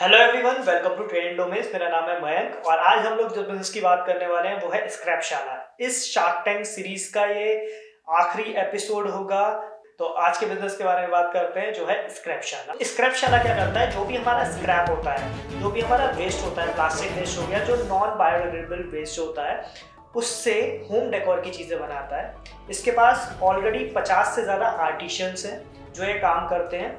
Hello everyone welcome to trade domains मेरा नाम है मयंक और आज हम लोग जो बिज़नेस की बात करने वाले हैं वो है स्क्रैप शाला इस शार्क टैंक सीरीज़ का ये आखिरी एपिसोड होगा। तो आज के बिज़नेस के बारे में बात करते हैं, जो है स्क्रैप शाला स्क्रैप शाला क्या करता है? जो भी हमारा स्क्रैप होता है, जो भी हमारा वेस्ट होता है प्लास्टिक वेस्ट हो गया, जो नॉन बायोडिग्रेडेबल वेस्ट होता है, उससे होम डेकोर की चीज़ें बनाता है। इसके पास ऑलरेडी 50 से ज़्यादा आर्टिशियंस हैं, जो ये काम करते हैं।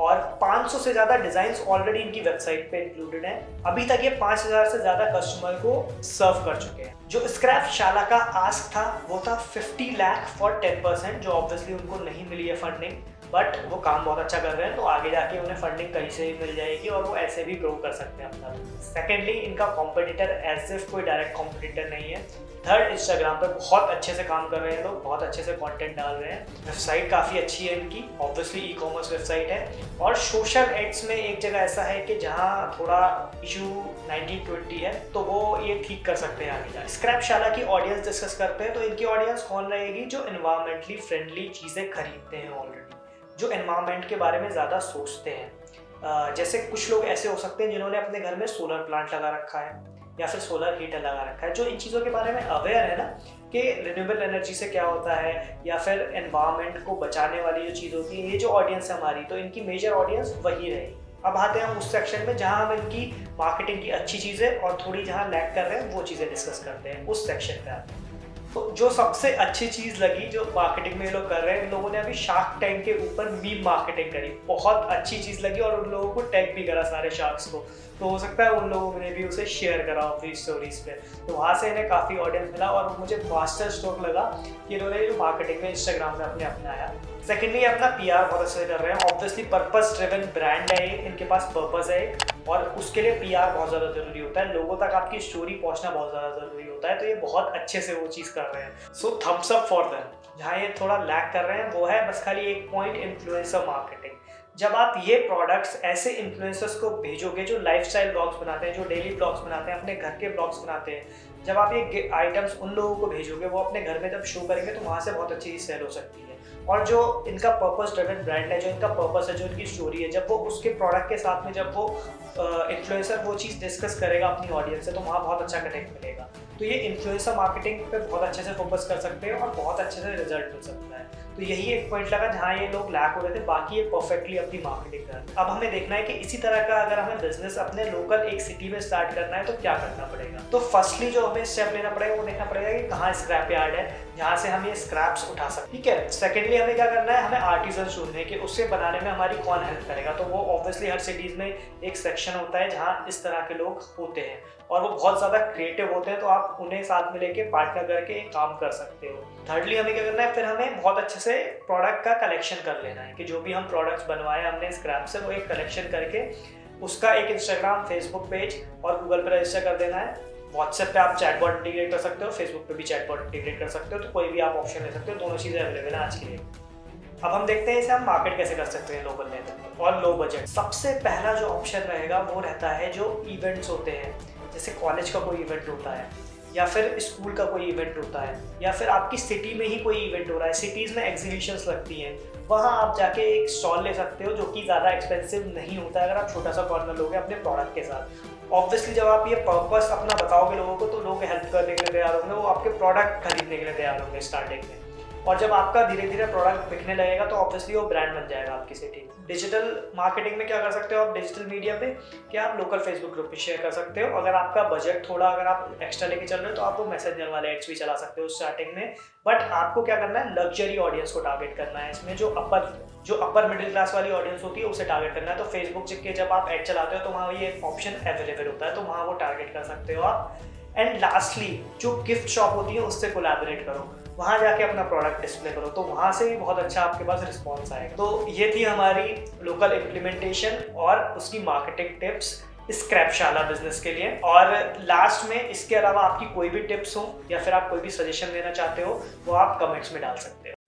और 500 से ज़्यादा डिज़ाइन ऑलरेडी इनकी वेबसाइट पे इंक्लूडेड हैं। अभी तक ये 5000 से ज़्यादा कस्टमर को सर्व कर चुके हैं। जो स्क्रैप शाला का आस्क था, वो था 50 लाख फॉर 10 परसेंट जो ऑब्वियसली उनको नहीं मिली है फंडिंग बट वो काम बहुत अच्छा कर रहे हैं तो आगे जाके उन्हें फंडिंग कहीं से भी मिल जाएगी और वो ऐसे भी ग्रो कर सकते हैं अपना सेकेंडली इनका कॉम्पिटिटर एज इफ़ कोई डायरेक्ट कॉम्पिटिटर नहीं है। थर्ड इंस्टाग्राम पर बहुत अच्छे से काम कर रहे हैं लोग, बहुत अच्छे से कंटेंट डाल रहे हैं। वेबसाइट काफ़ी अच्छी है इनकी ऑब्वियसली ई कॉमर्स वेबसाइट है। और सोशल एड्स में एक जगह ऐसा है कि जहाँ थोड़ा इशू 1920 है तो वो ये ठीक कर सकते हैं आगे जाके। स्क्रैप शाला की ऑडियंस डिस्कस करते हैं तो इनकी ऑडियंस कौन रहेगी? जो इन्वायरमेंटली फ्रेंडली चीज़ें खरीदते हैं ऑलरेडी जो एनवायरमेंट के बारे में ज़्यादा सोचते हैं। जैसे कुछ लोग ऐसे हो सकते हैं जिन्होंने अपने घर में सोलर प्लांट लगा रखा है। या फिर सोलर हीटर लगा रखा है, जो इन चीज़ों के बारे में अवेयर है ना कि रिन्यूएबल एनर्जी से क्या होता है या फिर एनवायरमेंट को बचाने वाली जो चीज़ होती है, ये जो ऑडियंस है हमारी तो इनकी मेजर ऑडियंस वही रहेगी। अब आते हैं हम उस सेक्शन में जहाँ हम इनकी मार्केटिंग की अच्छी चीज़ें और थोड़ी जहाँ लैक कर रहे हैं, वो चीज़ें डिस्कस करते हैं, उस सेक्शन पर आते हैं। तो जो सबसे अच्छी चीज़ लगी जो मार्केटिंग में ये लोग कर रहे हैं, इन लोगों ने अभी शार्क टैंक के ऊपर मीम मार्केटिंग करी। बहुत अच्छी चीज़ लगी और उन लोगों को टैग भी करा सारे शार्क्स को। तो हो सकता है उन लोगों ने भी उसे शेयर करा अपनी स्टोरीज पे। तो वहाँ से इन्हें काफ़ी ऑडियंस मिला और मुझे मास्टर स्ट्रोक लगा कि इन्होंने जो मार्केटिंग में इंस्टाग्राम में अपने अपनाया सेकेंडली अपना पी आर बहुत अच्छे से कर रहे हैं। ऑब्वियसली पर्पज ड्रिवन ब्रांड है इनके पास पर्पज है। और उसके लिए पी आर बहुत ज़्यादा ज़रूरी होता है। लोगों तक आपकी स्टोरी पहुँचना बहुत ज़्यादा ज़रूरी होता है। तो ये बहुत अच्छे से वो चीज़ कर रहे हैं। So thumbs up for them जहाँ ये थोड़ा लैक कर रहे हैं, वो है बस खाली एक पॉइंट इन्फ्लुएंसर मार्केटिंग जब आप ये प्रोडक्ट्स ऐसे इन्फ्लुएंसर्स को भेजोगे जो लाइफस्टाइल ब्लॉग्स बनाते हैं, जो डेली ब्लॉग्स बनाते हैं, अपने घर के ब्लॉग्स बनाते हैं, जब आप ये आइटम्स उन लोगों को भेजोगे, वो अपने घर में जब शो करेंगे तो वहाँ से बहुत अच्छी चीज़ सेल हो सकती है। और जो इनका पर्पस ड्रिवन ब्रांड है, जो इनका पर्पस है, जो इनकी स्टोरी है, जब वो उसके प्रोडक्ट के साथ में जब वो इन्फ्लुएंसर वो चीज़ डिस्कस करेगा अपनी ऑडियंस से तो वहाँ बहुत अच्छा कनेक्ट मिलेगा। तो ये इन्फ्लुएंसर मार्केटिंग पे बहुत अच्छे से फोकस कर सकते हैं और बहुत अच्छे से रिज़ल्ट मिल सकता है। तो यही एक पॉइंट लगा जहाँ ये लोग लैक हो रहे थे, बाकी ये परफेक्टली अपनी मार्केटिंग कर अब हमें देखना है कि इसी तरह का अगर हमें बिज़नेस अपने लोकल एक सिटी में स्टार्ट करना है तो क्या करना पड़ेगा? तो फर्स्टली जो हमें स्टेप लेना पड़ेगा, वो देखना पड़ेगा कि कहाँ स्क्रैप यार्ड है, जहाँ से हम ये स्क्रैप्स उठा सकते ठीक है? सेकेंडली हमें क्या करना है, हमें आर्टिजन ढूँढने के उससे बनाने में हमारी कौन हेल्प करेगा? तो वो ऑब्वियसली हर सिटीज़ में एक सेक्शन होता है जहाँ इस तरह के लोग होते हैं और वो बहुत ज़्यादा क्रिएटिव होते हैं तो आप उन्हें साथ में लेके पार्टनर करके काम कर सकते हो। थर्डली हमें क्या करना है? फिर हमें बहुत अच्छे से प्रोडक्ट का कलेक्शन कर लेना है कि जो भी हम प्रोडक्ट्स बनवाए, हमने स्क्रैप से वो एक कलेक्शन करके उसका एक इंस्टाग्राम फेसबुक पेज और गूगल पर रजिस्टर कर देना है। व्हाट्सएप पे आप चैटबॉट इंटीग्रेट कर सकते हो फेसबुक पे भी चैटबॉट इंटीग्रेट कर सकते हो तो कोई भी आप ऑप्शन ले सकते हो, दोनों चीज़ें अवेलेबल है आज के लिए। अब हम देखते हैं इसे हम मार्केट कैसे कर सकते हैं लोकल लेवल और लो बजट सबसे पहला जो ऑप्शन रहेगा वो रहता है जो इवेंट्स होते हैं। जैसे कॉलेज का कोई इवेंट होता है। या फिर स्कूल का कोई इवेंट होता है, या फिर आपकी सिटी में ही कोई इवेंट हो रहा है सिटीज़ में एग्जीबिशंस लगती हैं, वहाँ आप जाके एक स्टॉल ले सकते हो जो कि ज़्यादा एक्सपेंसिव नहीं होता है, अगर आप छोटा सा कॉर्नर लोगे अपने प्रोडक्ट के साथ। ऑब्वियसली जब आप ये पर्पस अपना बताओगे लोगों को तो लोग हेल्प करने के लिए तैयार होंगे, वो आपके प्रोडक्ट खरीदने के लिए तैयार होंगे स्टार्टिंग में। और जब आपका धीरे धीरे प्रोडक्ट बिकने लगेगा तो ऑब्वियसली वो ब्रांड बन जाएगा आपकी सिटी डिजिटल मार्केटिंग में क्या कर सकते हो आप? डिजिटल मीडिया पे कि आप लोकल फेसबुक ग्रुप पे शेयर कर सकते हो। अगर आपका बजट थोड़ा अगर आप एक्स्ट्रा लेके चल रहे हो तो आप वो मैसेंजर वाले एड्स भी चला सकते हो स्टार्टिंग में। बट आपको क्या करना है? लग्जरी ऑडियंस को टारगेट करना है इसमें। जो अपर जो अपर मिडिल क्लास वाली ऑडियंस होती है, उसे टारगेट करना है। तो फेसबुक के जब आप एड चलाते हो तो वहाँ ये ऑप्शन अवेलेबल होता है। तो वहाँ वो टारगेट कर सकते हो आप। एंड लास्टली जो गिफ्ट शॉप होती है, उससे कोलैबोरेट करो। वहाँ जाके अपना प्रोडक्ट डिस्प्ले करो तो वहाँ से भी बहुत अच्छा आपके पास रिस्पॉन्स आएगा। तो ये थी हमारी लोकल इम्प्लीमेंटेशन और उसकी मार्केटिंग टिप्स स्क्रैपशाला बिज़नेस के लिए। और लास्ट में इसके अलावा आपकी कोई भी टिप्स हो या फिर आप कोई भी सजेशन देना चाहते हो, वो आप कमेंट्स में डाल सकते हो।